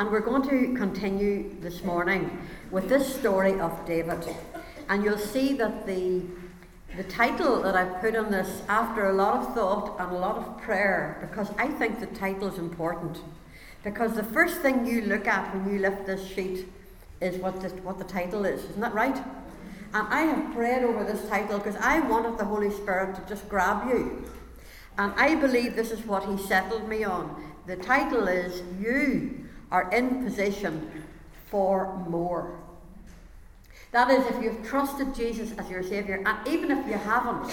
And we're going to continue this morning with this story of David. And you'll see that the, the title that I've put on this, after a lot of thought and a lot of prayer, because I think the title is important. Because the first thing you look at when you lift this sheet is what the, what the title is. Isn't that right? And I have prayed over this title because I wanted the Holy Spirit to just grab you. And I believe this is what He settled me on. The title is You Are in Position for More. That is, if you've trusted Jesus as your Saviour, and even if you haven't,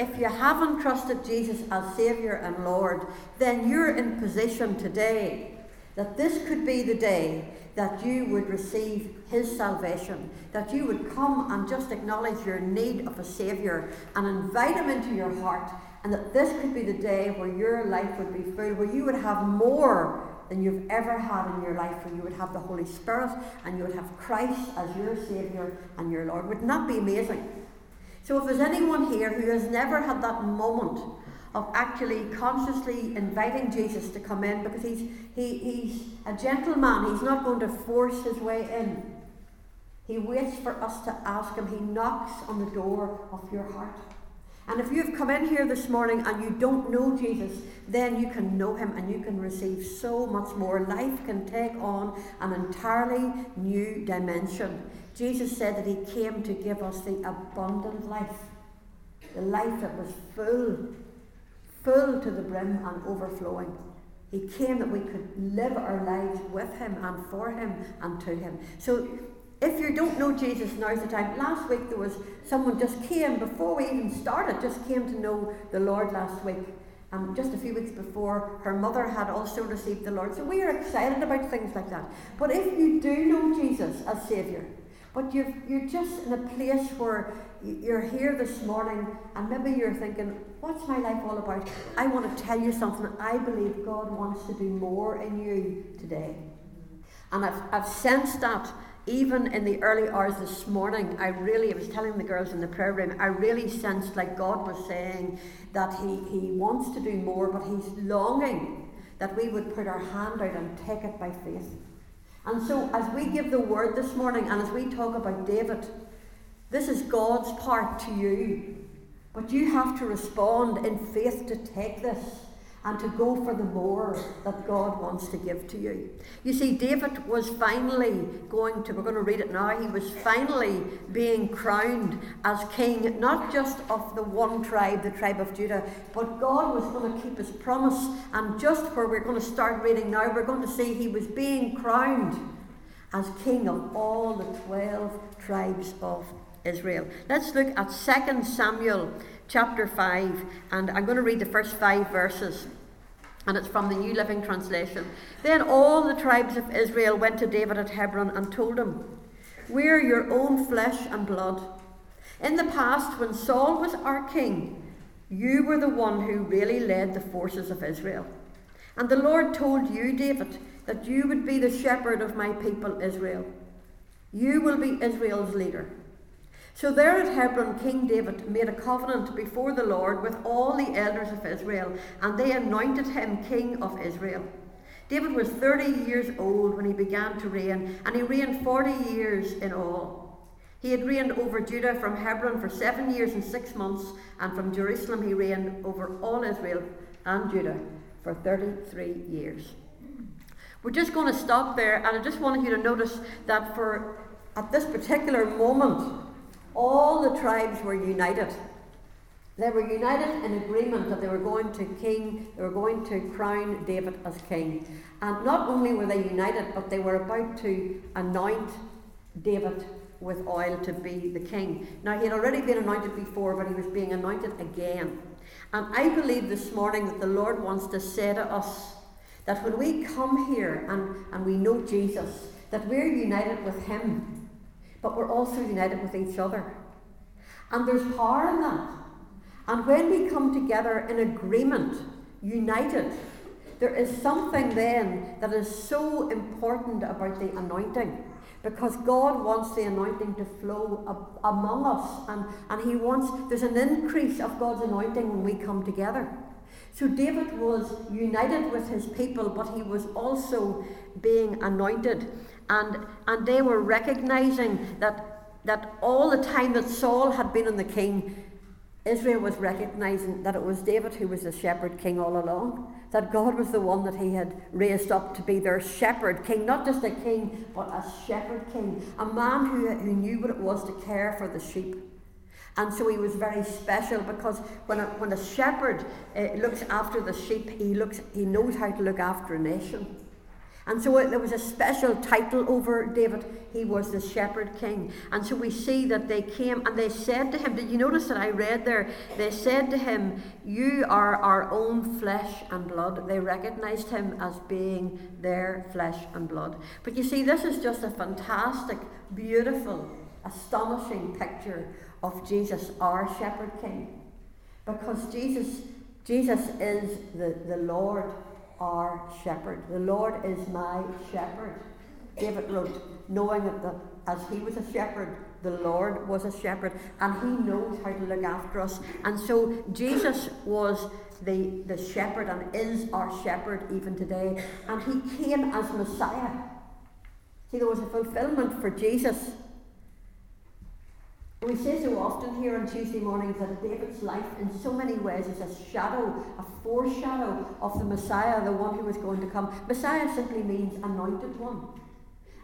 if you haven't trusted Jesus as Saviour and Lord, then you're in position today that this could be the day that you would receive His salvation, that you would come and just acknowledge your need of a Saviour and invite Him into your heart, and that this could be the day where your life would be filled, where you would have more than you've ever had in your life, where you would have the Holy Spirit and you would have Christ as your Saviour and your Lord. Wouldn't that be amazing? So, if there's anyone here who has never had that moment of actually consciously inviting Jesus to come in because he's, he, he's a gentleman. He's not going to force his way in. He waits for us to ask him. He knocks on the door of your heart. And if you've come in here this morning and you don't know Jesus, then you can know him and you can receive so much more. Life can take on an entirely new dimension. Jesus said that he came to give us the abundant life, the life that was full full to the brim and overflowing. He came that we could live our lives with Him and for Him and to Him. So if you don't know Jesus, now's the time. Last week there was someone just came before we even started, just came to know the Lord last week. Um, just a few weeks before, her mother had also received the Lord. So we are excited about things like that. But if you do know Jesus as Saviour, but you're, you're just in a place where you're here this morning and maybe you're thinking, what's my life all about? I want to tell you something. I believe God wants to do more in you today. And I've, I've sensed that even in the early hours this morning, I really, I was telling the girls in the prayer room, I really sensed like God was saying that He, he wants to do more, but He's longing that we would put our hand out and take it by faith. And so, as we give the word this morning and as we talk about David, this is God's part to you. But you have to respond in faith to take this and to go for the more that God wants to give to you. You see, David was finally going to, we're going to read it now, he was finally being crowned as king, not just of the one tribe, the tribe of Judah, but God was going to keep his promise. And just where we're going to start reading now, we're going to see he was being crowned as king of all the 12 tribes of Israel. Let's look at 2 Samuel chapter 5, and I'm going to read the first five verses. And it's from the New Living Translation. Then all the tribes of Israel went to David at Hebron and told him, We're your own flesh and blood. In the past, when Saul was our king, you were the one who really led the forces of Israel. And the Lord told you, David, that you would be the shepherd of my people Israel. You will be Israel's leader. So there at Hebron, King David made a covenant before the Lord with all the elders of Israel, and they anointed him king of Israel. David was 30 years old when he began to reign, and he reigned 40 years in all. He had reigned over Judah from Hebron for seven years and six months, and from Jerusalem he reigned over all Israel and Judah for 33 years. We're just going to stop there, and I just wanted you to notice that for at this particular moment, all the tribes were united. They were united in agreement that they were going to king, they were going to crown David as king. And not only were they united, but they were about to anoint David with oil to be the king. Now, he had already been anointed before, but he was being anointed again. And I believe this morning that the Lord wants to say to us that when we come here and, and we know Jesus, that we're united with him but we're also united with each other. And there's power in that. And when we come together in agreement, united, there is something then that is so important about the anointing. Because God wants the anointing to flow ab- among us. And, and He wants, there's an increase of God's anointing when we come together. So David was united with his people, but he was also being anointed. And, and they were recognizing that, that all the time that Saul had been on the king, Israel was recognizing that it was David who was the shepherd king all along. That God was the one that he had raised up to be their shepherd king, not just a king, but a shepherd king, a man who, who knew what it was to care for the sheep. And so he was very special because when a, when a shepherd uh, looks after the sheep, he, looks, he knows how to look after a nation. And so there was a special title over David. He was the shepherd king. And so we see that they came and they said to him, Did you notice that I read there? They said to him, You are our own flesh and blood. They recognized him as being their flesh and blood. But you see, this is just a fantastic, beautiful, astonishing picture of Jesus, our shepherd king. Because Jesus, Jesus is the, the Lord our shepherd. The Lord is my shepherd. David wrote, knowing that the, as he was a shepherd, the Lord was a shepherd, and he knows how to look after us. And so Jesus was the, the shepherd and is our shepherd even today. And he came as Messiah. See, there was a fulfillment for Jesus we say so often here on Tuesday mornings that David's life, in so many ways, is a shadow, a foreshadow of the Messiah, the one who was going to come. Messiah simply means anointed one.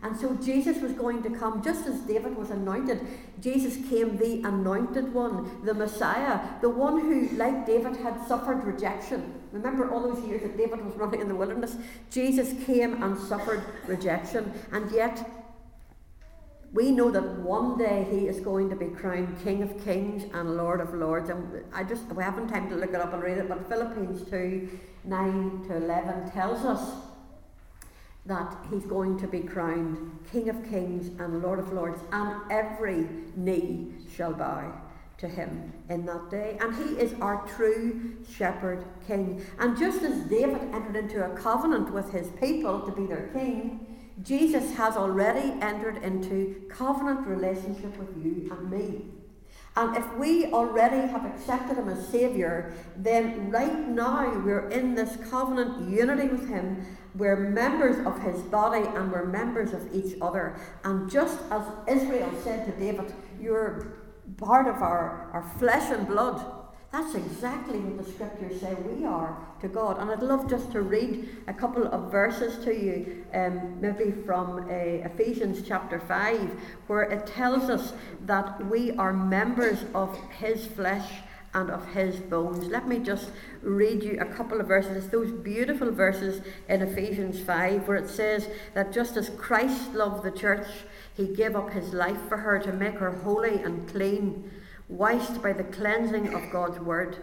And so Jesus was going to come just as David was anointed. Jesus came the anointed one, the Messiah, the one who, like David, had suffered rejection. Remember all those years that David was running in the wilderness? Jesus came and suffered rejection. And yet, we know that one day he is going to be crowned King of Kings and Lord of Lords. And I just we haven't time to look it up and read it, but Philippians 2 9 to 11 tells us that he's going to be crowned King of Kings and Lord of Lords, and every knee shall bow to him in that day. And he is our true shepherd king. And just as David entered into a covenant with his people to be their king, Jesus has already entered into covenant relationship with you and me. And if we already have accepted him as Saviour, then right now we're in this covenant unity with him. We're members of his body and we're members of each other. And just as Israel said to David, You're part of our, our flesh and blood. That's exactly what the scriptures say we are to God. And I'd love just to read a couple of verses to you, um, maybe from uh, Ephesians chapter 5, where it tells us that we are members of His flesh and of his bones. Let me just read you a couple of verses. It's those beautiful verses in Ephesians 5 where it says that just as Christ loved the church, he gave up his life for her to make her holy and clean washed by the cleansing of God's word.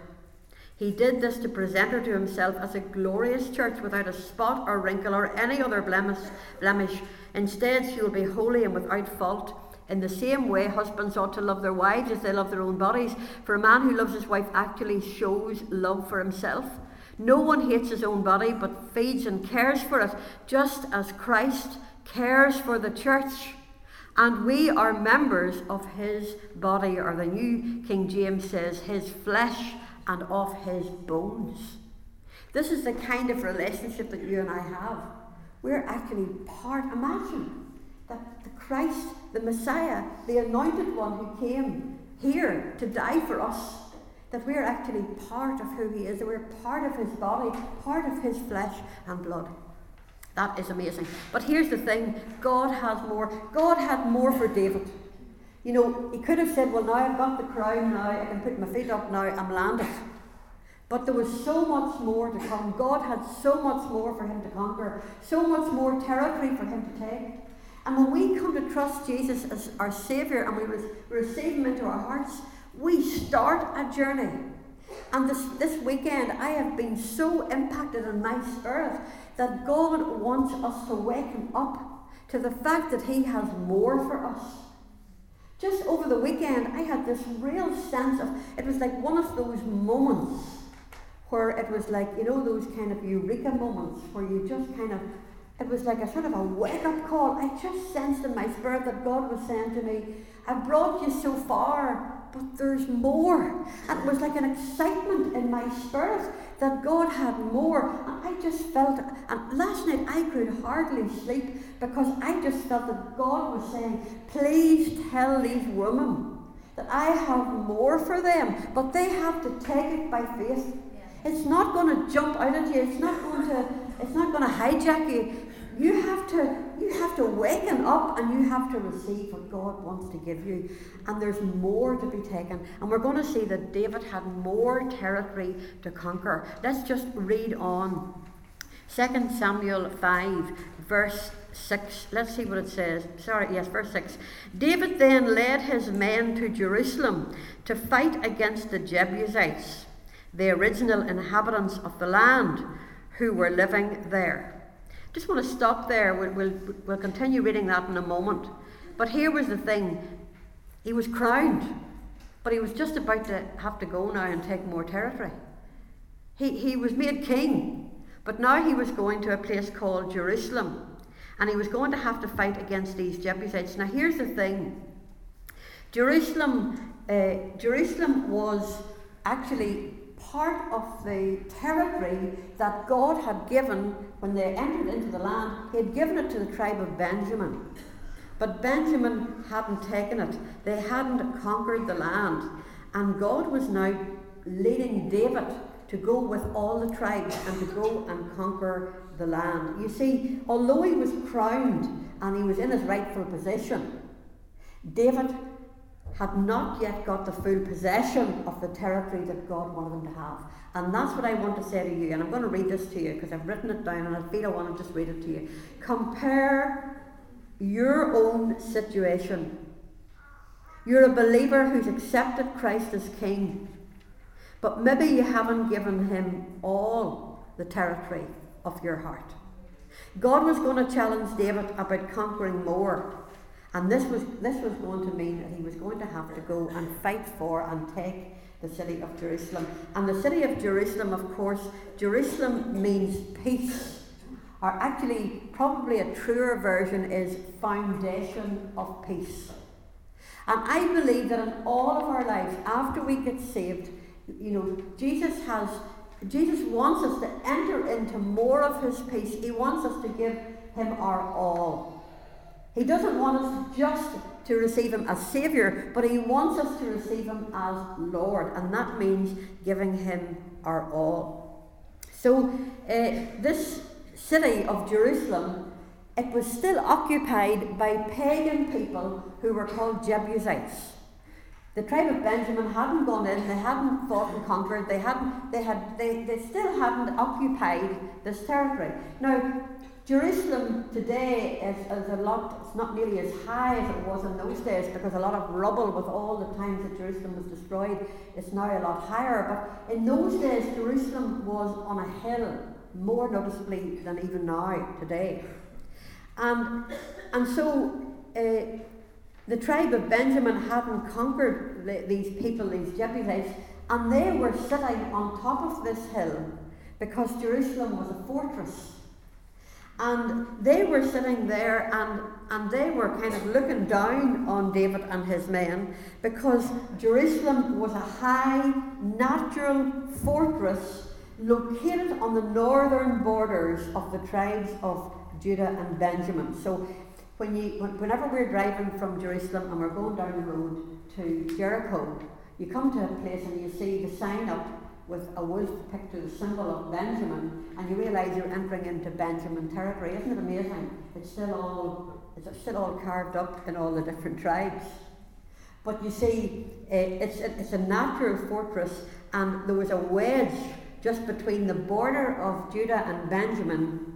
He did this to present her to himself as a glorious church without a spot or wrinkle or any other blemish. blemish. Instead, she will be holy and without fault. In the same way, husbands ought to love their wives as they love their own bodies. For a man who loves his wife actually shows love for himself. No one hates his own body, but feeds and cares for it, just as Christ cares for the church and we are members of his body, or the New King James says, his flesh and of his bones. This is the kind of relationship that you and I have. We're actually part, imagine that the Christ, the Messiah, the anointed one who came here to die for us, that we're actually part of who he is, that we're part of his body, part of his flesh and blood. That is amazing. But here's the thing God has more. God had more for David. You know, he could have said, Well, now I've got the crown, now I can put my feet up, now I'm landed. But there was so much more to come. God had so much more for him to conquer, so much more territory for him to take. And when we come to trust Jesus as our Saviour and we receive Him into our hearts, we start a journey. And this, this weekend, I have been so impacted in my spirit that God wants us to waken up to the fact that He has more for us. Just over the weekend, I had this real sense of it was like one of those moments where it was like, you know, those kind of eureka moments where you just kind of, it was like a sort of a wake up call. I just sensed in my spirit that God was saying to me, I've brought you so far but there's more. And it was like an excitement in my spirit that God had more. And I just felt, and last night I could hardly sleep because I just felt that God was saying, please tell these women that I have more for them, but they have to take it by faith. It's not going to jump out at you. It's not going to. It's not going to hijack you. You have to. You have to waken up and you have to receive what God wants to give you. And there's more to be taken. And we're going to see that David had more territory to conquer. Let's just read on. 2 Samuel 5, verse 6. Let's see what it says. Sorry, yes, verse 6. David then led his men to Jerusalem to fight against the Jebusites, the original inhabitants of the land who were living there. Just want to stop there. We'll, we'll, we'll continue reading that in a moment. But here was the thing he was crowned, but he was just about to have to go now and take more territory. He, he was made king, but now he was going to a place called Jerusalem and he was going to have to fight against these Jebusites. Now, here's the thing Jerusalem, uh, Jerusalem was actually part of the territory that God had given when they entered into the land. He had given it to the tribe of Benjamin. But Benjamin hadn't taken it, they hadn't conquered the land. And God was now leading David to go with all the tribes and to go and conquer the land. You see, although he was crowned and he was in his rightful position, David had not yet got the full possession of the territory that God wanted them to have. And that's what I want to say to you. And I'm going to read this to you because I've written it down and I feel I want to just read it to you. Compare your own situation. You're a believer who's accepted Christ as King, but maybe you haven't given him all the territory of your heart. God was going to challenge David about conquering more. And this was, this was going to mean that he was going to have to go and fight for and take the city of Jerusalem. And the city of Jerusalem, of course, Jerusalem means peace. Or actually, probably a truer version is foundation of peace. And I believe that in all of our lives, after we get saved, you know, Jesus has Jesus wants us to enter into more of his peace. He wants us to give him our all. He doesn't want us just to receive him as Saviour, but he wants us to receive him as Lord, and that means giving him our all. So, uh, this city of Jerusalem, it was still occupied by pagan people who were called Jebusites. The tribe of Benjamin hadn't gone in, they hadn't fought and conquered, they hadn't they had they, they still hadn't occupied this territory. Now Jerusalem today is, is a lot it's not nearly as high as it was in those days because a lot of rubble with all the times that Jerusalem was destroyed is now a lot higher. But in those days Jerusalem was on a hill more noticeably than even now today. And and so uh, the tribe of Benjamin hadn't conquered the, these people, these Jebusites, and they were sitting on top of this hill because Jerusalem was a fortress. And they were sitting there and, and they were kind of looking down on David and his men because Jerusalem was a high natural fortress located on the northern borders of the tribes of Judah and Benjamin. So when you, whenever we're driving from Jerusalem and we're going down the road to Jericho, you come to a place and you see the sign up with a wolf picture, the symbol of Benjamin, and you realise you're entering into Benjamin territory. Isn't it amazing? It's still all it's still all carved up in all the different tribes. But you see, uh, it's, it's a natural fortress, and there was a wedge just between the border of Judah and Benjamin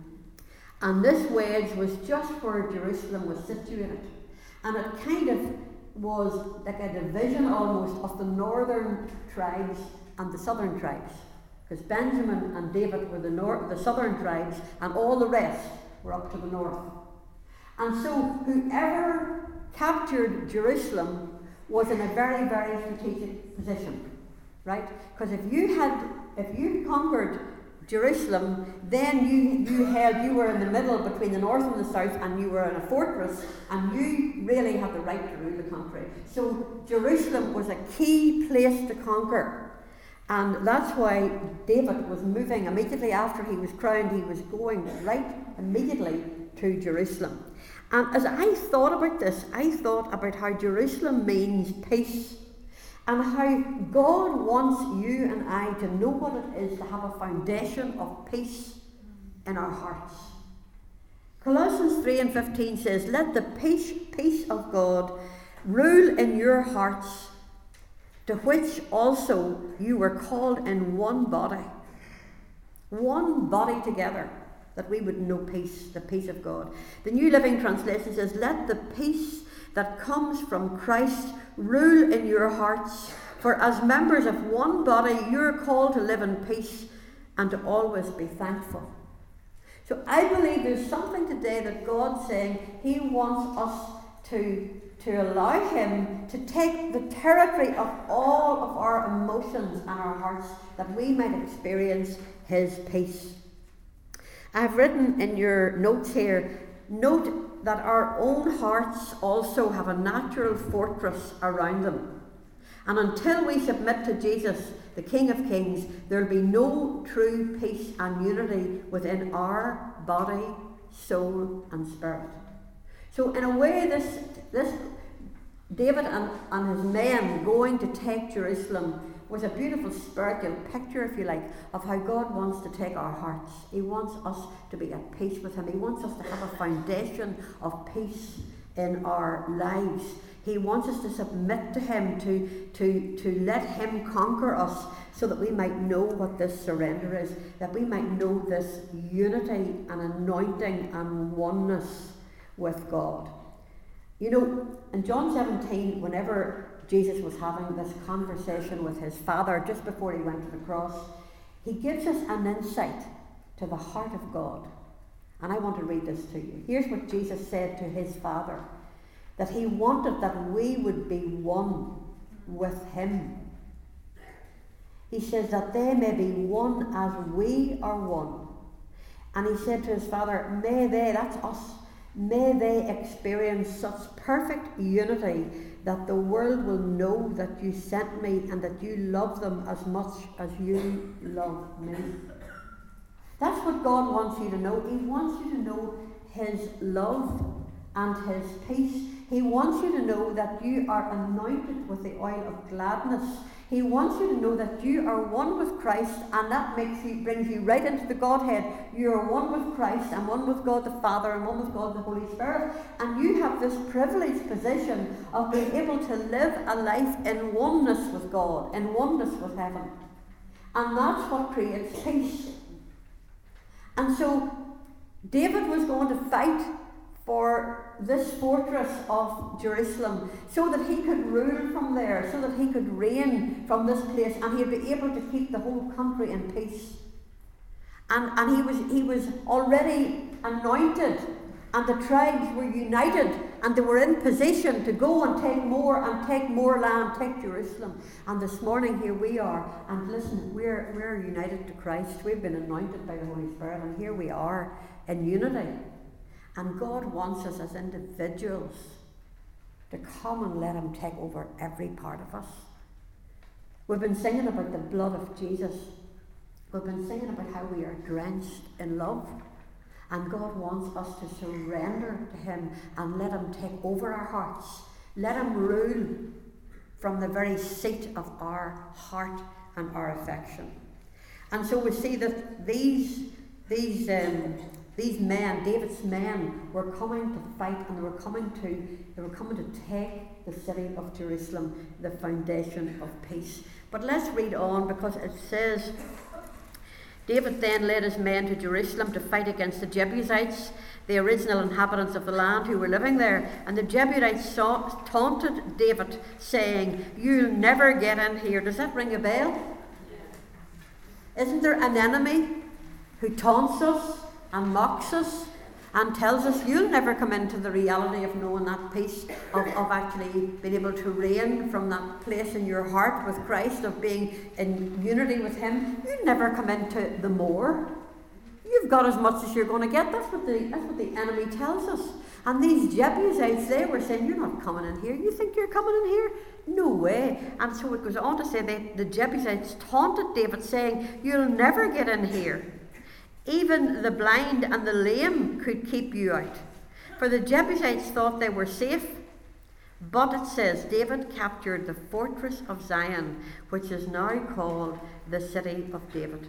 and this wedge was just where Jerusalem was situated. And it kind of was like a division almost of the northern tribes and the southern tribes. Because Benjamin and David were the, north, the southern tribes, and all the rest were up to the north. And so, whoever captured Jerusalem was in a very, very strategic position, right? Because if you had, if you conquered Jerusalem, then you, you held, you were in the middle between the north and the south, and you were in a fortress, and you really had the right to rule the country. So Jerusalem was a key place to conquer. And that's why David was moving immediately after he was crowned, he was going right immediately to Jerusalem. And as I thought about this, I thought about how Jerusalem means peace and how God wants you and I to know what it is to have a foundation of peace in our hearts. Colossians 3 and 15 says, Let the peace, peace of God rule in your hearts, to which also you were called in one body. One body together, that we would know peace, the peace of God. The New Living Translation says, Let the peace that comes from Christ rule in your hearts. For as members of one body, you're called to live in peace and to always be thankful. So I believe there's something today that God's saying He wants us to, to allow Him to take the territory of all of our emotions and our hearts that we might experience His peace. I've written in your notes here note that our own hearts also have a natural fortress around them. And until we submit to Jesus, the King of Kings, there will be no true peace and unity within our body, soul, and spirit. So, in a way, this, this David and, and his men going to take Jerusalem was a beautiful spiritual picture, if you like, of how God wants to take our hearts. He wants us to be at peace with Him. He wants us to have a foundation of peace in our lives. He wants us to submit to Him, to, to, to let Him conquer us, so that we might know what this surrender is, that we might know this unity and anointing and oneness with God. You know, in John 17, whenever Jesus was having this conversation with his Father just before he went to the cross, he gives us an insight to the heart of God. And I want to read this to you. Here's what Jesus said to his Father that he wanted that we would be one with him. He says that they may be one as we are one. And he said to his Father, May they, that's us, may they experience such perfect unity that the world will know that you sent me and that you love them as much as you love me. That's what God wants you to know. He wants you to know His love and His peace. He wants you to know that you are anointed with the oil of gladness he wants you to know that you are one with Christ, and that makes you brings you right into the Godhead. You are one with Christ, and one with God the Father, and one with God the Holy Spirit. And you have this privileged position of being able to live a life in oneness with God, in oneness with heaven. And that's what creates peace. And so David was going to fight for this fortress of Jerusalem so that he could rule from there, so that he could reign from this place and he'd be able to keep the whole country in peace. And, and he, was, he was already anointed, and the tribes were united, and they were in position to go and take more and take more land, take Jerusalem. And this morning, here we are, and listen, we're, we're united to Christ. We've been anointed by the Holy Spirit, and here we are in unity. And God wants us as individuals to come and let Him take over every part of us. We've been singing about the blood of Jesus. We've been singing about how we are drenched in love. And God wants us to surrender to Him and let Him take over our hearts. Let Him rule from the very seat of our heart and our affection. And so we see that these, these um, these men, David's men, were coming to fight and they were coming to they were coming to take the city of Jerusalem, the foundation of peace. But let's read on because it says David then led his men to Jerusalem to fight against the Jebusites, the original inhabitants of the land who were living there. And the Jebusites saw, taunted David, saying, You'll never get in here. Does that ring a bell? Isn't there an enemy who taunts us? And mocks us and tells us you'll never come into the reality of knowing that peace, of, of actually being able to reign from that place in your heart with Christ, of being in unity with Him. You'll never come into the more. You've got as much as you're going to get. That's what the, that's what the enemy tells us. And these Jebusites, they were saying, You're not coming in here. You think you're coming in here? No way. And so it goes on to say that the Jebusites taunted David, saying, You'll never get in here. Even the blind and the lame could keep you out. For the Jebusites thought they were safe. But it says, David captured the fortress of Zion, which is now called the city of David.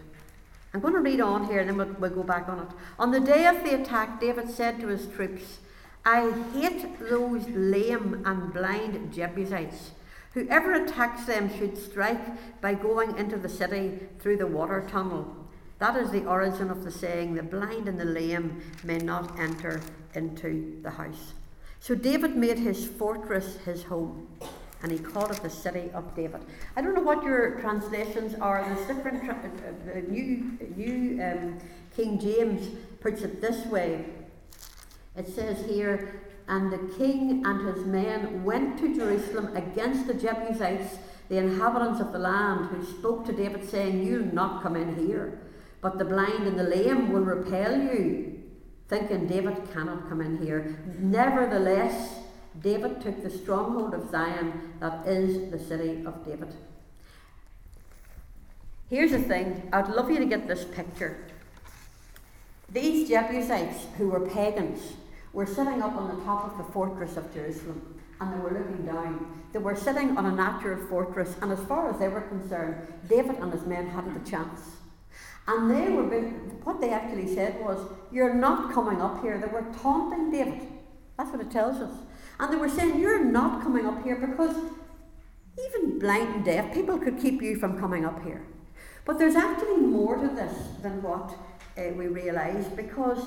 I'm going to read on here and then we'll, we'll go back on it. On the day of the attack, David said to his troops, I hate those lame and blind Jebusites. Whoever attacks them should strike by going into the city through the water tunnel. That is the origin of the saying, the blind and the lame may not enter into the house. So David made his fortress his home, and he called it the city of David. I don't know what your translations are. There's different. Tra- uh, the new new um, King James puts it this way. It says here, and the king and his men went to Jerusalem against the Jebusites, the inhabitants of the land, who spoke to David, saying, You'll not come in here, but the blind and the lame will repel you, thinking David cannot come in here. Nevertheless, David took the stronghold of Zion, that is the city of David. Here's the thing I'd love you to get this picture. These Jebusites, who were pagans, were sitting up on the top of the fortress of Jerusalem and they were looking down. They were sitting on a natural fortress, and as far as they were concerned, David and his men hadn't a chance. And they were being, what they actually said was, You're not coming up here. They were taunting David. That's what it tells us. And they were saying, You're not coming up here because even blind and deaf people could keep you from coming up here. But there's actually more to this than what uh, we realise because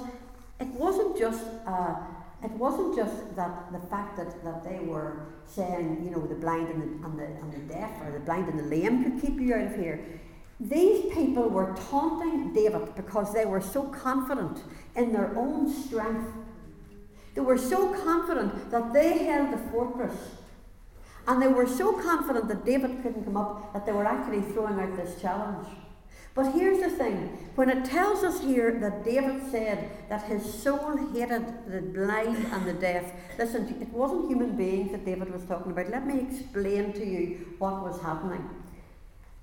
it wasn't just uh, it wasn't just that the fact that, that they were saying, you know, the blind and the, and, the, and the deaf or the blind and the lame could keep you out of here. These people were taunting David because they were so confident in their own strength. They were so confident that they held the fortress. And they were so confident that David couldn't come up that they were actually throwing out this challenge. But here's the thing when it tells us here that David said that his soul hated the blind and the deaf, listen, it wasn't human beings that David was talking about. Let me explain to you what was happening.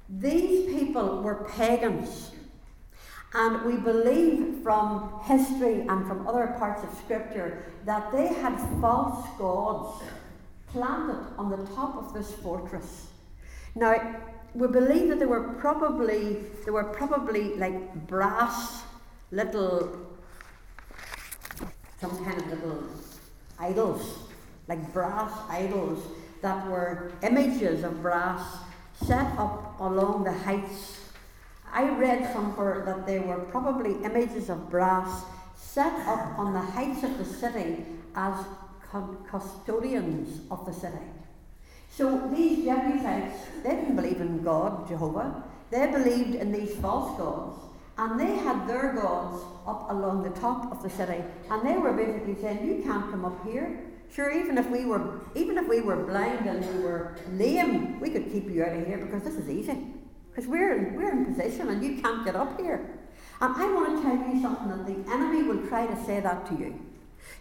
These people were pagans. And we believe from history and from other parts of Scripture that they had false gods planted on the top of this fortress. Now, we believe that there were probably there were probably like brass little some kind of little idols, like brass idols that were images of brass set up along the heights. I read somewhere that they were probably images of brass set up on the heights of the city as custodians of the city. So these Jebusites, they didn't believe in God, Jehovah. They believed in these false gods. And they had their gods up along the top of the city. And they were basically saying, You can't come up here. Sure, even if we were even if we were blind and we were lame, we could keep you out of here because this is easy. Because we're we're in position and you can't get up here. And I want to tell you something that the enemy will try to say that to you.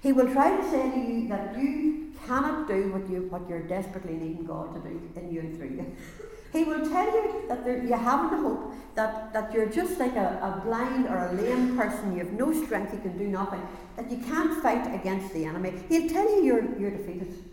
He will try to say to you that you cannot do what, you, what you're desperately needing God to do in you and through you. He will tell you that there, you haven't hope, that, that you're just like a, a blind or a lame person, you have no strength, you can do nothing, that you can't fight against the enemy. He'll tell you you're, you're defeated.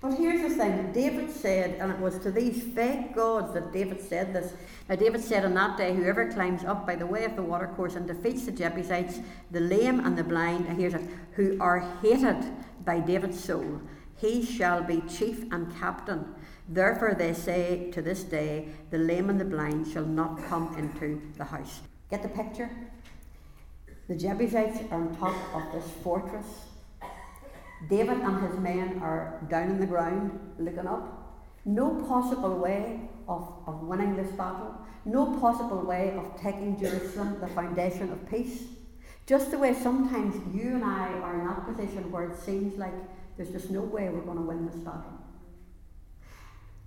But here's the thing David said, and it was to these fake gods that David said this. Now, David said on that day, Whoever climbs up by the way of the watercourse and defeats the Jebusites, the lame and the blind, and here's it, who are hated by David's soul, he shall be chief and captain. Therefore, they say to this day, The lame and the blind shall not come into the house. Get the picture? The Jebusites are on top of this fortress David and his men are down in the ground looking up. No possible way of, of winning this battle. No possible way of taking Jerusalem, the foundation of peace. Just the way sometimes you and I are in that position where it seems like there's just no way we're going to win this battle.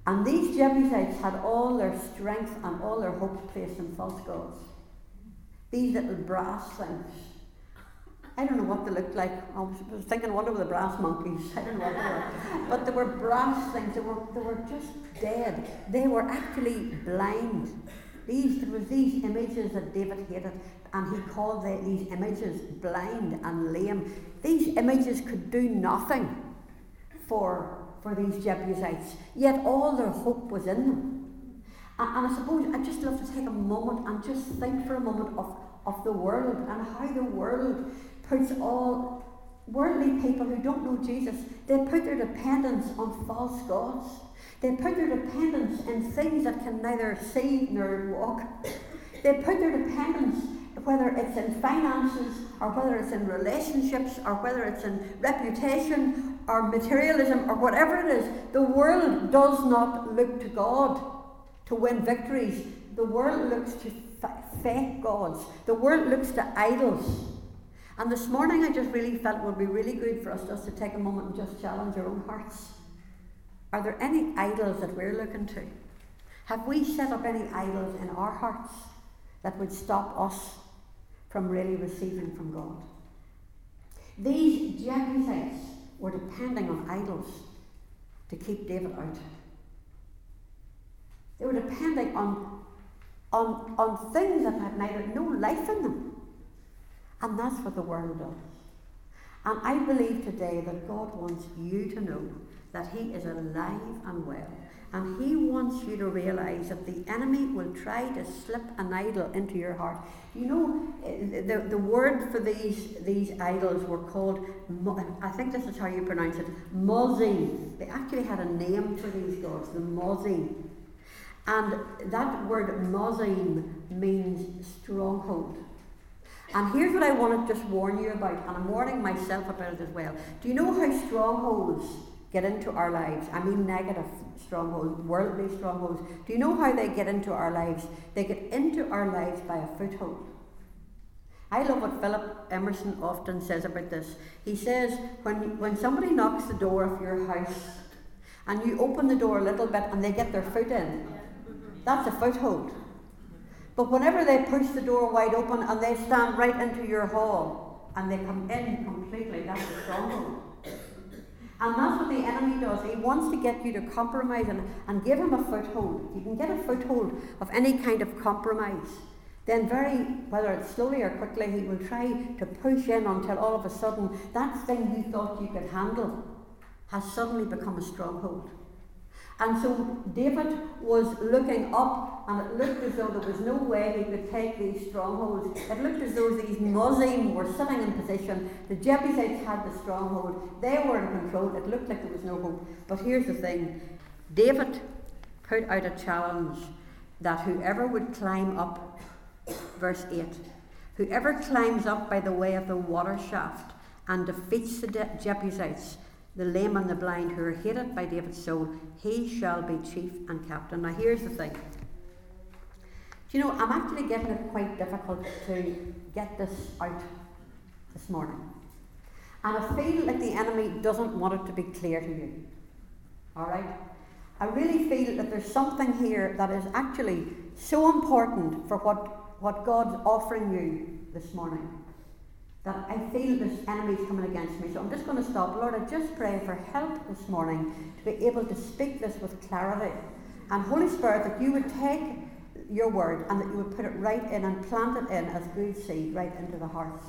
And these Jebusites had all their strength and all their hopes placed in false gods. These little brass things. I don't know what they looked like. I was, thinking, what were the brass monkeys? I don't know what they were. But they were brass things. They were, they were just dead. They were actually blind. These, there was these images that David hated, and he called the, these images blind and lame. These images could do nothing for for these Jebusites, yet all their hope was in them. And, and I suppose I'd just love to take a moment and just think for a moment of, of the world and how the world puts all worldly people who don't know Jesus, they put their dependence on false gods. They put their dependence in things that can neither see nor walk. They put their dependence whether it's in finances or whether it's in relationships or whether it's in reputation or materialism or whatever it is, the world does not look to God to win victories. The world looks to fake gods. The world looks to idols. And this morning I just really felt it would be really good for us just to take a moment and just challenge our own hearts. Are there any idols that we're looking to? Have we set up any idols in our hearts that would stop us from really receiving from God. These Jebusites were depending on idols to keep David out. They were depending on, on, on things that had neither no life in them. And that's what the world does. And I believe today that God wants you to know that He is alive and well and he wants you to realize that the enemy will try to slip an idol into your heart. You know, eh, the, the word for these, these idols were called, I think this is how you pronounce it, Mozim. They actually had a name for these gods, the Mozim. And that word Mozim means stronghold. And here's what I want to just warn you about, and I'm warning myself about it as well. Do you know how strongholds get into our lives? I mean, negative strongholds, worldly strongholds. Do you know how they get into our lives? They get into our lives by a foothold. I love what Philip Emerson often says about this. He says, when, when somebody knocks the door of your house and you open the door a little bit and they get their foot in, that's a foothold. But whenever they push the door wide open and they stand right into your hall and they come in completely, that's a stronghold. And that's what the enemy does. He wants to get you to compromise and, and give him a foothold. If you can get a foothold of any kind of compromise, then very, whether it's slowly or quickly, he will try to push in until all of a sudden that thing you thought you could handle has suddenly become a stronghold. And so David was looking up, and it looked as though there was no way he could take these strongholds. It looked as though these Mozim were sitting in position. The Jebusites had the stronghold. They were in control. It looked like there was no hope. But here's the thing David put out a challenge that whoever would climb up, verse 8, whoever climbs up by the way of the water shaft and defeats the Jebusites the lame and the blind who are hated by David's soul, he shall be chief and captain. Now, here's the thing. Do you know, I'm actually getting it quite difficult to get this out this morning. And I feel like the enemy doesn't want it to be clear to you. Alright? I really feel that there's something here that is actually so important for what, what God's offering you this morning that I feel this enemy's coming against me. So I'm just going to stop. Lord, I just pray for help this morning to be able to speak this with clarity. And Holy Spirit, that you would take your word and that you would put it right in and plant it in as good seed right into the hearts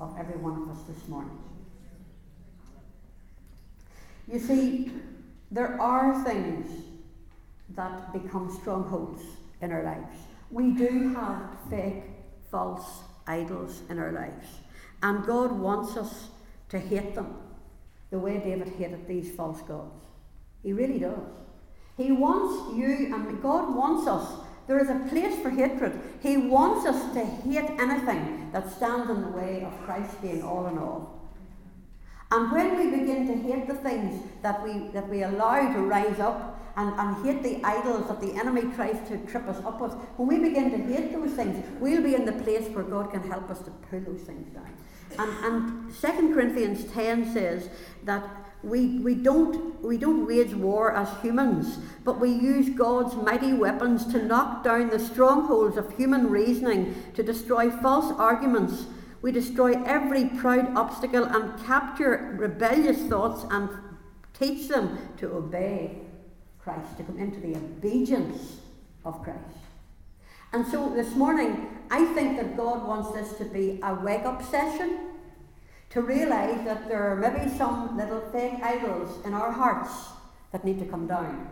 of every one of us this morning. You see, there are things that become strongholds in our lives. We do have fake, false idols in our lives. And God wants us to hate them the way David hated these false gods. He really does. He wants you, and God wants us. There is a place for hatred. He wants us to hate anything that stands in the way of Christ being all in all. And when we begin to hate the things that we, that we allow to rise up and, and hate the idols that the enemy tries to trip us up with, when we begin to hate those things, we'll be in the place where God can help us to pull those things down. And, and 2 Corinthians 10 says that we, we, don't, we don't wage war as humans, but we use God's mighty weapons to knock down the strongholds of human reasoning, to destroy false arguments. We destroy every proud obstacle and capture rebellious thoughts and teach them to obey Christ, to come into the obedience of Christ. And so this morning, I think that God wants this to be a wake up session to realise that there are maybe some little fake idols in our hearts that need to come down.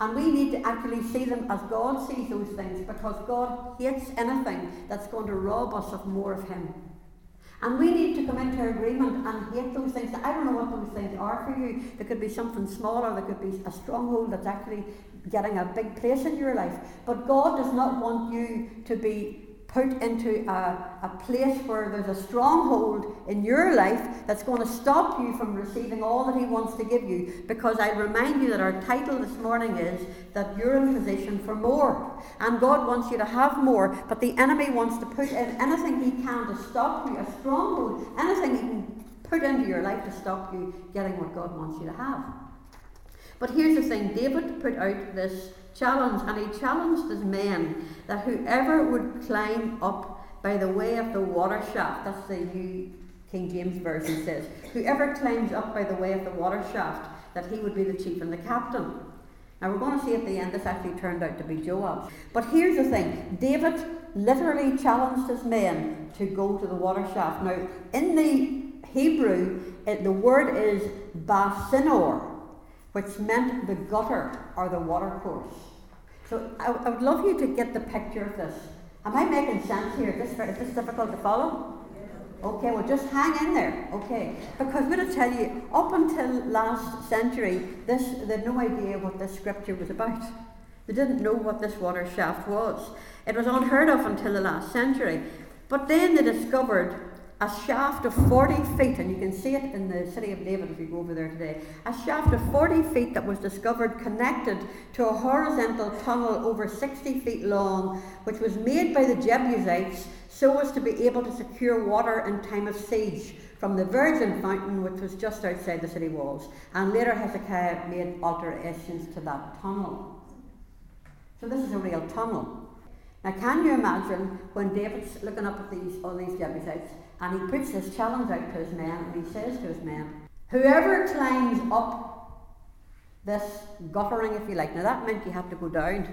And we need to actually see them as God sees those things because God hates anything that's going to rob us of more of Him. And we need to come into agreement and hate those things. I don't know what those things are for you. There could be something small or there could be a stronghold that's actually getting a big place in your life. But God does not want you to be put into a, a place where there's a stronghold in your life that's going to stop you from receiving all that He wants to give you. Because I remind you that our title this morning is that you're in position for more. And God wants you to have more, but the enemy wants to put in anything he can to stop you, a stronghold, anything he can put into your life to stop you getting what God wants you to have. But here's the thing David put out this challenge, and he challenged his men that whoever would climb up by the way of the water shaft, that's the New King James Version says, whoever climbs up by the way of the water shaft, that he would be the chief and the captain. Now we're going to see at the end this actually turned out to be Joab. But here's the thing David literally challenged his men to go to the water shaft. Now, in the Hebrew, it, the word is basinor, which meant the gutter or the water course. So I, I, would love you to get the picture of this. Am I making sense here? Is this, is this difficult to follow? Okay, well, just hang in there, okay? Because I'm going to tell you, up until last century, this they had no idea what this scripture was about. They didn't know what this water shaft was. It was unheard of until the last century. But then they discovered a shaft of 40 feet, and you can see it in the city of David if you go over there today. A shaft of 40 feet that was discovered connected to a horizontal tunnel over 60 feet long, which was made by the Jebusites so as to be able to secure water in time of siege from the virgin fountain, which was just outside the city walls. And later Hezekiah made alterations to that tunnel. So this is a real tunnel. Now, can you imagine when David's looking up at these all these Jebusites and he puts this challenge out to his men and he says to his men, Whoever climbs up this guttering, if you like, now that meant you had to go down.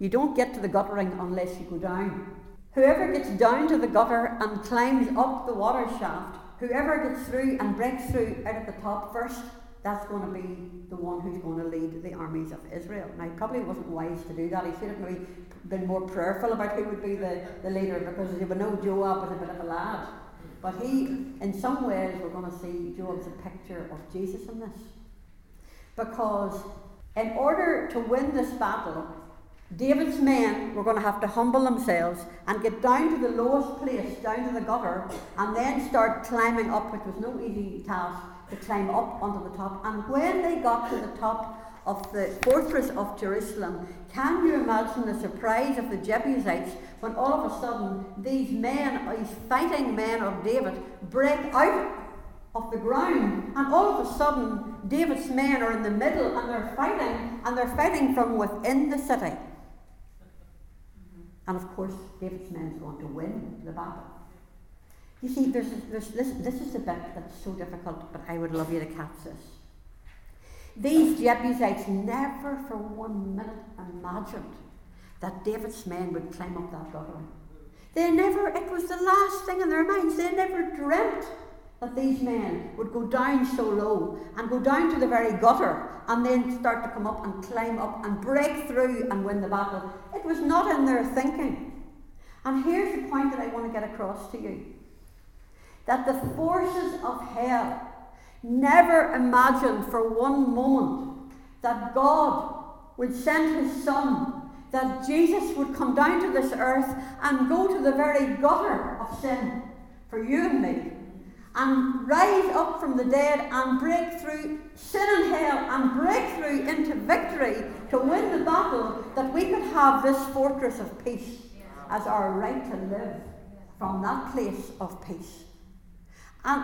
You don't get to the guttering unless you go down. Whoever gets down to the gutter and climbs up the water shaft, whoever gets through and breaks through out at the top first, that's going to be the one who's going to lead the armies of Israel. Now, he probably wasn't wise to do that. He should have maybe been more prayerful about who would be the, the leader because you would know Joab was a bit of a lad. But he, in some ways, we're going to see Joab's a picture of Jesus in this. Because in order to win this battle, David's men were going to have to humble themselves and get down to the lowest place, down to the gutter, and then start climbing up, which was no easy task to climb up onto the top. And when they got to the top of the fortress of Jerusalem, can you imagine the surprise of the Jebusites when all of a sudden these men, these fighting men of David, break out of the ground, and all of a sudden David's men are in the middle and they're fighting, and they're fighting from within the city. And of course, David's men want to win the battle. You see, there's, there's, this, this is the bit that's so difficult, but I would love you to catch this. These Jebusites never for one minute imagined that David's men would climb up that gutter. They never, it was the last thing in their minds. They never dreamt that these men would go down so low and go down to the very gutter and then start to come up and climb up and break through and win the battle. It was not in their thinking. And here's the point that I want to get across to you that the forces of hell never imagined for one moment that God would send his son, that Jesus would come down to this earth and go to the very gutter of sin for you and me, and rise up from the dead and break through sin and hell and break through into victory to win the battle that we could have this fortress of peace as our right to live from that place of peace. And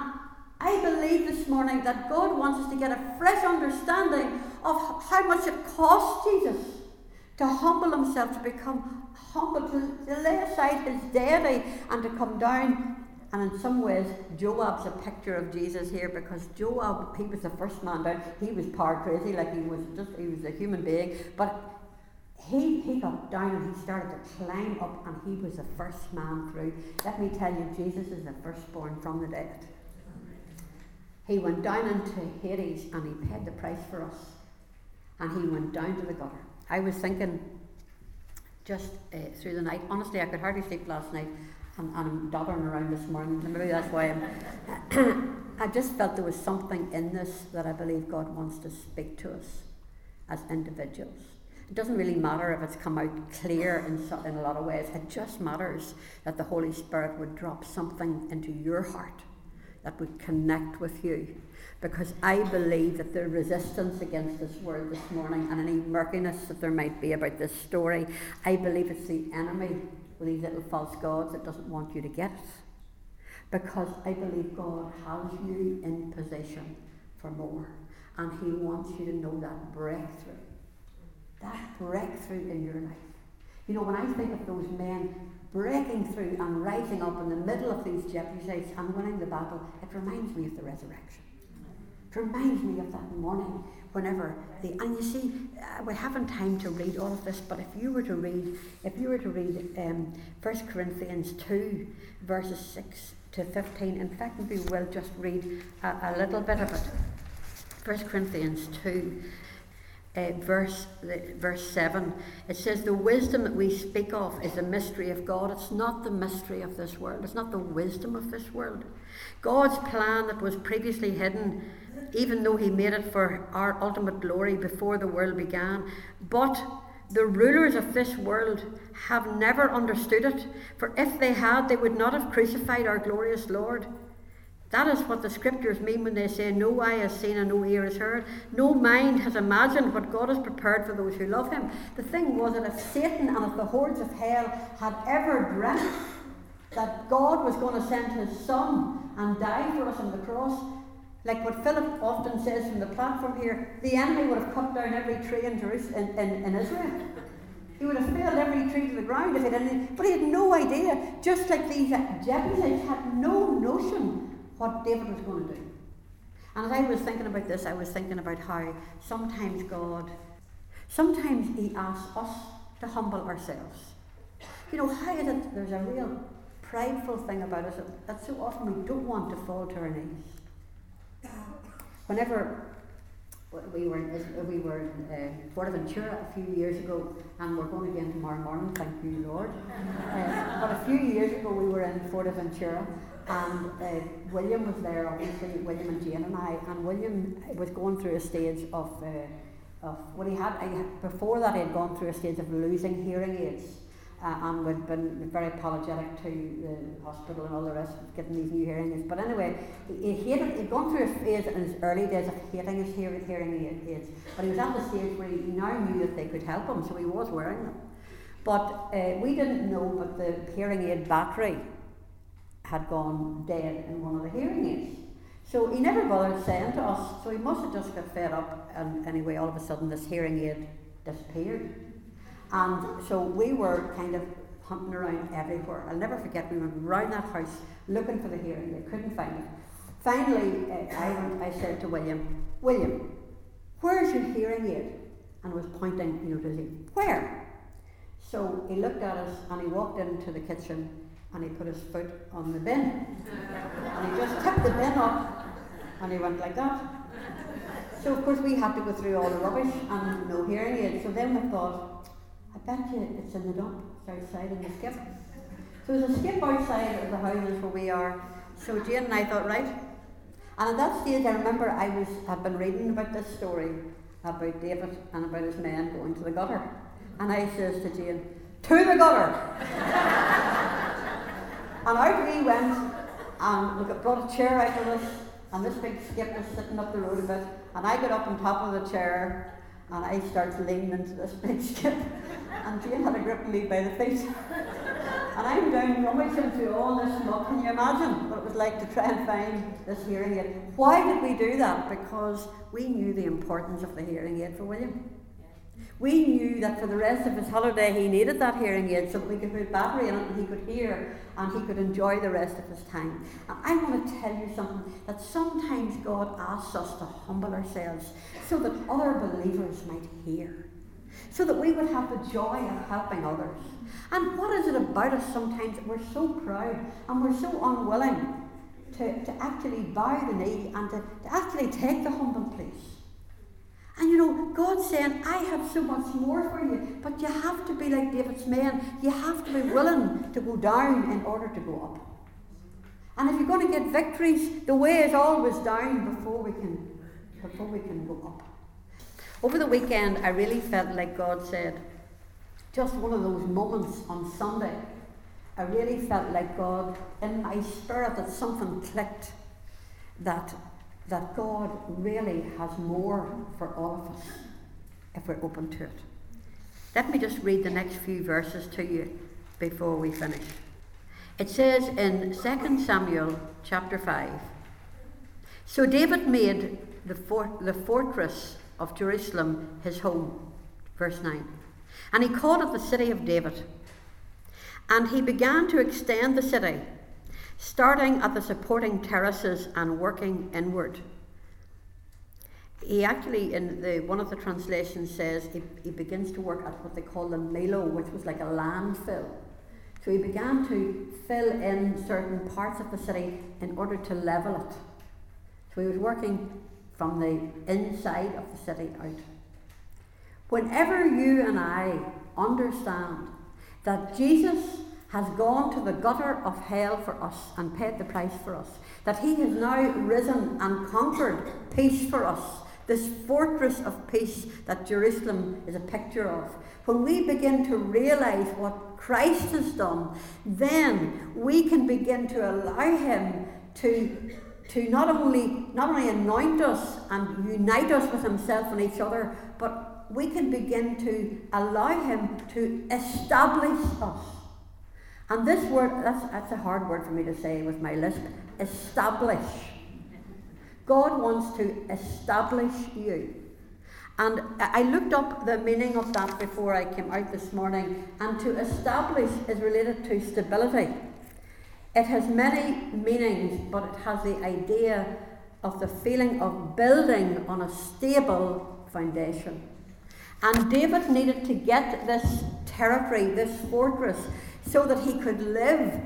I believe this morning that God wants us to get a fresh understanding of how much it cost Jesus to humble himself, to become humble, to, to lay aside his deity and to come down and in some ways, Joab's a picture of Jesus here because Joab, he was the first man down. He was part crazy, like he was just, he was a human being. But he, he got down and he started to climb up and he was the first man through. Let me tell you, Jesus is the firstborn from the dead. He went down into Hades and he paid the price for us. And he went down to the gutter. I was thinking just uh, through the night, honestly, I could hardly sleep last night and, and I'm doddering around this morning. Maybe that's why I'm. I just felt there was something in this that I believe God wants to speak to us as individuals. It doesn't really matter if it's come out clear in, so, in a lot of ways. It just matters that the Holy Spirit would drop something into your heart that would connect with you. Because I believe that the resistance against this word this morning and any murkiness that there might be about this story, I believe it's the enemy with these little false gods that doesn't want you to get it. Because I believe God has you in position for more. And He wants you to know that breakthrough. That breakthrough in your life. You know, when I think of those men breaking through and rising up in the middle of these Jebusites and winning the battle, it reminds me of the resurrection. It reminds me of that morning whenever they and you see uh, we haven't time to read all of this but if you were to read if you were to read um, 1 corinthians 2 verses 6 to 15 in fact we will just read a, a little bit of it 1 corinthians 2 uh, verse verse 7 it says the wisdom that we speak of is the mystery of god. It's not the mystery of this world. It's not the wisdom of this world. God's plan that was previously hidden even though he made it for our ultimate glory before the world began. But the rulers of this world have never understood it, for if they had, they would not have crucified our glorious Lord. That is what the scriptures mean when they say, No eye has seen and no ear has heard. No mind has imagined what God has prepared for those who love him. The thing was that if Satan and if the hordes of hell had ever dreamt that God was going to send his son and die for us on the cross, like what Philip often says from the platform here, the enemy would have cut down every tree in, Jerusalem, in, in, in Israel. He would have felled every tree to the ground if he didn't. But he had no idea, just like these Jebusites had no notion what David was going to do. And as I was thinking about this, I was thinking about how sometimes God, sometimes He asks us to humble ourselves. You know, how is it there's a real prideful thing about us that so often we don't want to fall to our knees whenever we were in, we were in uh, a few years ago, and we're going again tomorrow morning. Thank you, Lord. Uh, but a few years ago, we were in Fuerteventura, and uh, William was there. Obviously, William and Jane and I, and William was going through a stage of uh, of what he had. Before that, he had gone through a stage of losing hearing aids uh, and we'd been very apologetic to the hospital and all the rest of getting these new hearing aids. But anyway, he, he hated, he'd gone through a phase in his early days of hating his hearing, hearing aids, but he was at the stage where he now knew that they could help him, so he was wearing them. But uh, we didn't know that the hearing aid battery had gone dead in one of the hearing aids. So he never bothered saying to us, so he must have just got fed up, and anyway, all of a sudden this hearing aid disappeared. And so we were kind of hunting around everywhere. I'll never forget, we went round that house looking for the hearing aid, couldn't find it. Finally, uh, I, I said to William, William, where's your hearing aid? And I was pointing, you know, to where? So he looked at us and he walked into the kitchen and he put his foot on the bin. and he just tipped the bin up and he went like that. So of course we had to go through all the rubbish and no hearing aid. So then we thought, I bet you it's in the dump. It's outside in the skip. So there's a skip outside of the houses where we are. So Jane and I thought, right. And at that stage, I remember I was had been reading about this story about David and about his men going to the gutter. And I says to Jane, to the gutter! and out we went. And we got, brought a chair out of this, and this big skip was sitting up the road a bit. And I got up on top of the chair, and I started leaning into this big skip. And Jane had a grip of me by the feet. And I'm down rummaging through all this muck. Can you imagine what it was like to try and find this hearing aid? Why did we do that? Because we knew the importance of the hearing aid for William. We knew that for the rest of his holiday he needed that hearing aid so that we could put battery in it and he could hear and he could enjoy the rest of his time. And I want to tell you something that sometimes God asks us to humble ourselves so that other believers might hear, so that we would have the joy of helping others. And what is it about us sometimes that we're so proud and we're so unwilling to, to actually bow the knee and to, to actually take the humble place? And you know, God's saying, I have so much more for you, but you have to be like David's men. You have to be willing to go down in order to go up. And if you're going to get victories, the way is always down before we can, before we can go up. Over the weekend, I really felt like God said, just one of those moments on Sunday, I really felt like God, in my spirit, that something clicked that that God really has more for all of us if we're open to it. Let me just read the next few verses to you before we finish. It says in 2 Samuel chapter 5 So David made the, fort, the fortress of Jerusalem his home. Verse 9. And he called it the city of David. And he began to extend the city starting at the supporting terraces and working inward. He actually, in the, one of the translations, says he, he begins to work at what they call the Millo, which was like a landfill. So he began to fill in certain parts of the city in order to level it. So he was working from the inside of the city out. Whenever you and I understand that Jesus has gone to the gutter of hell for us and paid the price for us. That he has now risen and conquered peace for us. This fortress of peace that Jerusalem is a picture of. When we begin to realize what Christ has done, then we can begin to allow him to, to not, only, not only anoint us and unite us with himself and each other, but we can begin to allow him to establish us and this word, that's, that's a hard word for me to say with my lisp establish. God wants to establish you. And I looked up the meaning of that before I came out this morning, and to establish is related to stability. It has many meanings, but it has the idea of the feeling of building on a stable foundation. And David needed to get this territory, this fortress, so that he could live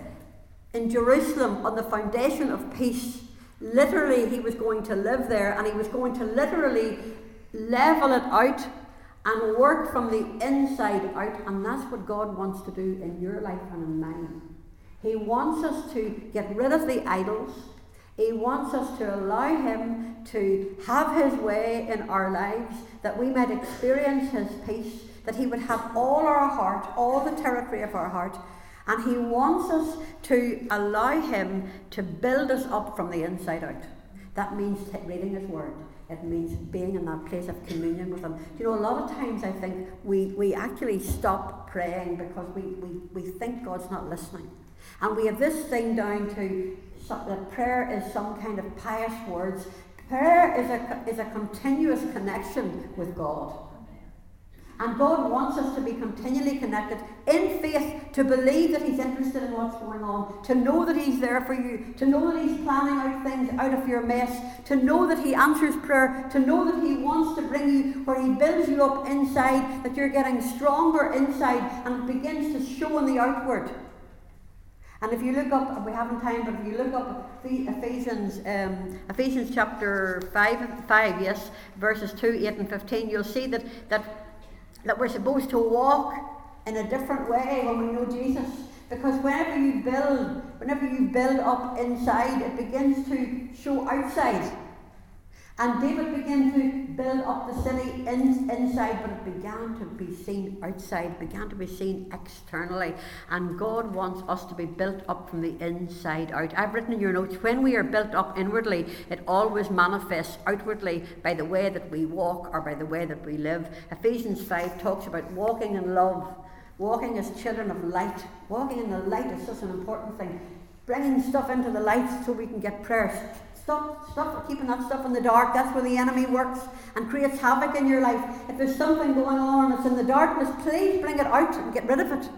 in Jerusalem on the foundation of peace. Literally, he was going to live there and he was going to literally level it out and work from the inside out. And that's what God wants to do in your life and in mine. He wants us to get rid of the idols. He wants us to allow Him to have His way in our lives, that we might experience His peace, that He would have all our heart, all the territory of our heart, and He wants us to allow Him to build us up from the inside out. That means reading His Word. It means being in that place of communion with Him. You know, a lot of times I think we, we actually stop praying because we, we, we think God's not listening. And we have this thing down to that prayer is some kind of pious words. Prayer is a, is a continuous connection with God. And God wants us to be continually connected in faith, to believe that He's interested in what's going on, to know that He's there for you, to know that He's planning out things out of your mess, to know that He answers prayer, to know that He wants to bring you where He builds you up inside, that you're getting stronger inside, and it begins to show in the outward. And if you look up, we haven't time, but if you look up Ephesians, um, Ephesians chapter 5, 5, yes, verses 2, 8, and 15, you'll see that, that that we're supposed to walk in a different way when we know Jesus. Because whenever you build, whenever you build up inside, it begins to show outside. And David began to build up the city in, inside, but it began to be seen outside, began to be seen externally. And God wants us to be built up from the inside out. I've written in your notes when we are built up inwardly, it always manifests outwardly by the way that we walk or by the way that we live. Ephesians 5 talks about walking in love, walking as children of light. Walking in the light is such an important thing. Bringing stuff into the light so we can get prayers Stop, stop keeping that stuff in the dark. That's where the enemy works and creates havoc in your life. If there's something going on that's in the darkness, please bring it out and get rid of it.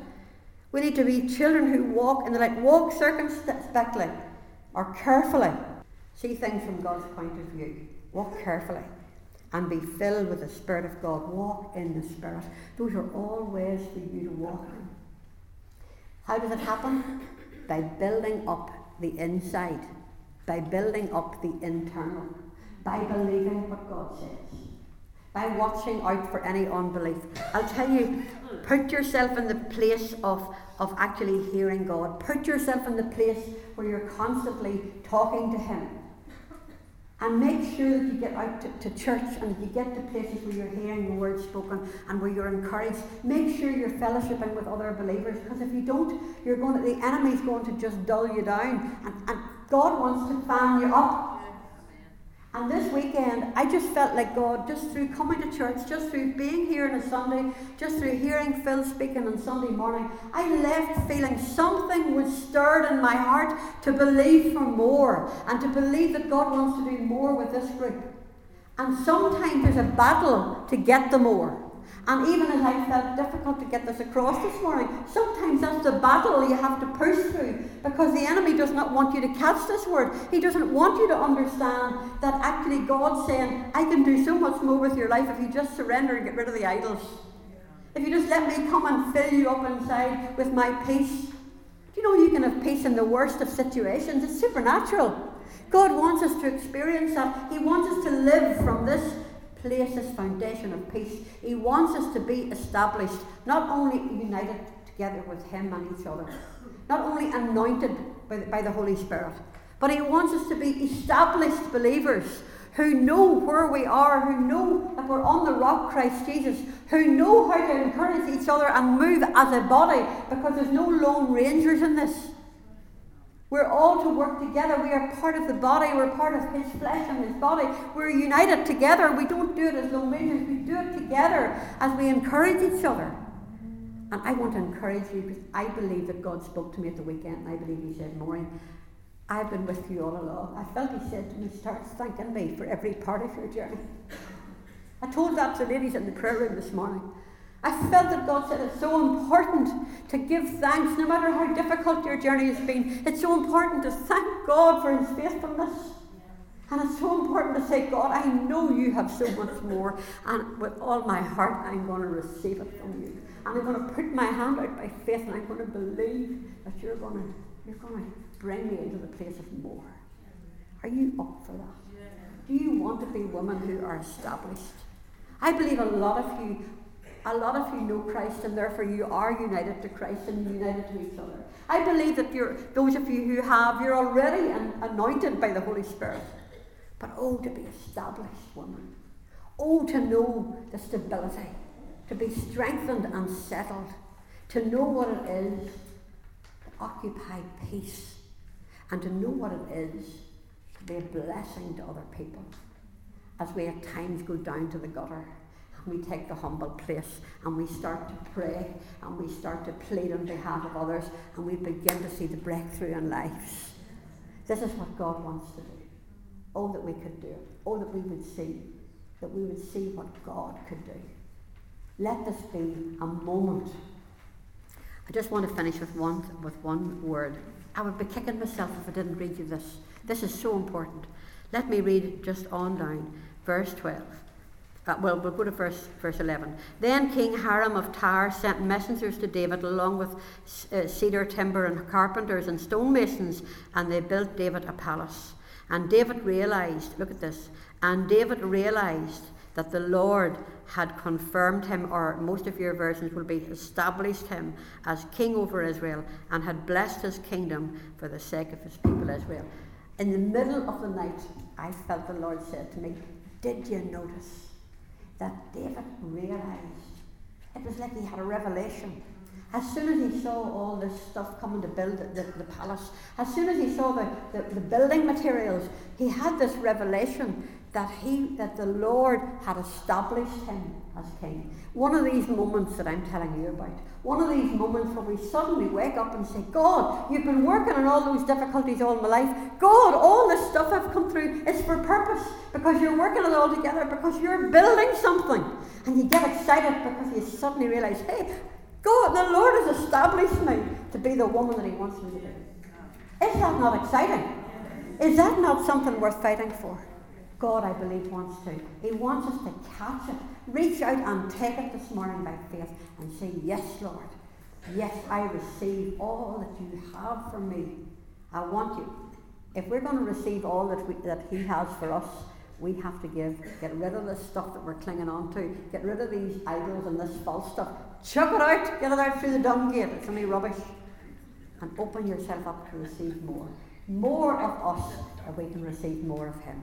We need to be children who walk in the light. Walk circumspectly or carefully. See things from God's point of view. Walk carefully and be filled with the Spirit of God. Walk in the Spirit. Those are all ways for you to walk in. How does it happen? By building up the inside by building up the internal, by believing what God says, by watching out for any unbelief. I'll tell you, put yourself in the place of, of actually hearing God. Put yourself in the place where you're constantly talking to Him. And make sure that you get out to, to church and that you get to places where you're hearing the word spoken and where you're encouraged. Make sure you're fellowshipping with other believers because if you don't, you're going to, the enemy's going to just dull you down. And, and God wants to fan you up. And this weekend, I just felt like God, just through coming to church, just through being here on a Sunday, just through hearing Phil speaking on Sunday morning, I left feeling something was stirred in my heart to believe for more and to believe that God wants to do more with this group. And sometimes there's a battle to get the more. And even as I felt difficult to get this across this morning, sometimes that's the battle you have to push through because the enemy does not want you to catch this word. He doesn't want you to understand that actually God's saying, I can do so much more with your life if you just surrender and get rid of the idols. If you just let me come and fill you up inside with my peace. Do you know you can have peace in the worst of situations? It's supernatural. God wants us to experience that. He wants us to live from this place this foundation of peace. He wants us to be established, not only united together with Him and each other, not only anointed by the, by the Holy Spirit, but He wants us to be established believers who know where we are, who know that we're on the rock, Christ Jesus, who know how to encourage each other and move as a body, because there's no lone rangers in this. We're all to work together. We are part of the body. We're part of His flesh and His body. We're united together. We don't do it as lone rangers. We do it together as we encourage each other. And I want to encourage you because I believe that God spoke to me at the weekend. And I believe He said, Maureen, I've been with you all along. I felt He said to me, start thanking me for every part of your journey. I told that to ladies in the prayer room this morning. I felt that God said it's so important to give thanks no matter how difficult your journey has been. It's so important to thank God for His faithfulness. And it's so important to say, God, I know you have so much more, and with all my heart, I'm going to receive it from you. And I'm going to put my hand out by faith, and I'm going to believe that you're going to, you're going to bring me into the place of more. Are you up for that? Do you want to be women who are established? I believe a lot of you a lot of you know Christ and therefore you are united to Christ and united to each other. I believe that you're, those of you who have, you're already an, anointed by the Holy Spirit. But oh, to be established woman. Oh, to know the stability, to be strengthened and settled, to know what it is to occupy peace, and to know what it is to be a blessing to other people as we at times go down to the gutter we take the humble place and we start to pray and we start to plead on behalf of others and we begin to see the breakthrough in lives. This is what God wants to do. Oh, that we could do it. Oh, that we would see. That we would see what God could do. Let this be a moment. I just want to finish with one, with one word. I would be kicking myself if I didn't read you this. This is so important. Let me read just on down, verse 12. Uh, well, we'll go to verse, verse 11. Then King Hiram of Tyre sent messengers to David along with uh, cedar timber and carpenters and stonemasons, and they built David a palace. And David realized, look at this, and David realized that the Lord had confirmed him, or most of your versions will be established him as king over Israel, and had blessed his kingdom for the sake of his people Israel. in the middle of the night, I felt the Lord said to me, Did you notice that David realized? It was like he had a revelation. As soon as he saw all this stuff coming to build the, the, the palace, as soon as he saw the, the, the building materials, he had this revelation that he that the Lord had established him as. One of these moments that I'm telling you about, one of these moments where we suddenly wake up and say, God, you've been working on all those difficulties all my life. God, all this stuff I've come through is for purpose because you're working it all together, because you're building something. And you get excited because you suddenly realize, hey, God, the Lord has established me to be the woman that He wants me to be. Is that not exciting? Is that not something worth fighting for? God, I believe, wants to. He wants us to catch it, reach out and take it this morning by faith and say, Yes, Lord. Yes, I receive all that you have for me. I want you. If we're going to receive all that, we, that He has for us, we have to give. Get rid of this stuff that we're clinging on to. Get rid of these idols and this false stuff. Chuck it out. Get it out through the dung gate. It's only rubbish. And open yourself up to receive more. More of us, that we can receive more of Him.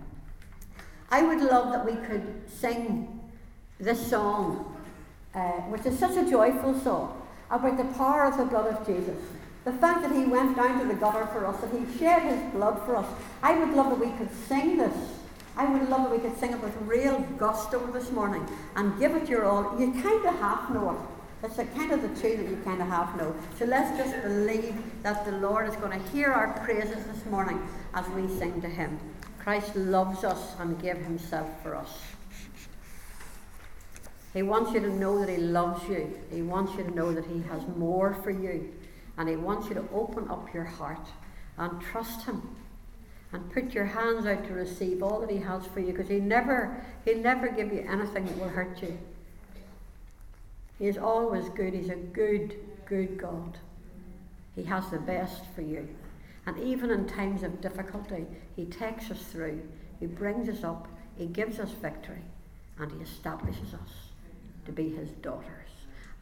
I would love that we could sing this song, uh, which is such a joyful song, about the power of the blood of Jesus. The fact that he went down to the gutter for us, that he shed his blood for us. I would love that we could sing this. I would love that we could sing it with real gusto this morning and give it your all. You kind of half know it. It's a kind of the two that you kind of half know. So let's just believe that the Lord is going to hear our praises this morning as we sing to him. Christ loves us and gave himself for us. He wants you to know that he loves you. He wants you to know that he has more for you. And he wants you to open up your heart and trust him. And put your hands out to receive all that he has for you because he never he'll never give you anything that will hurt you. He is always good. He's a good, good God. He has the best for you. And even in times of difficulty, He takes us through, He brings us up, He gives us victory, and He establishes us to be His daughters.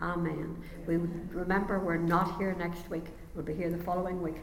Amen. We remember we're not here next week. We'll be here the following week.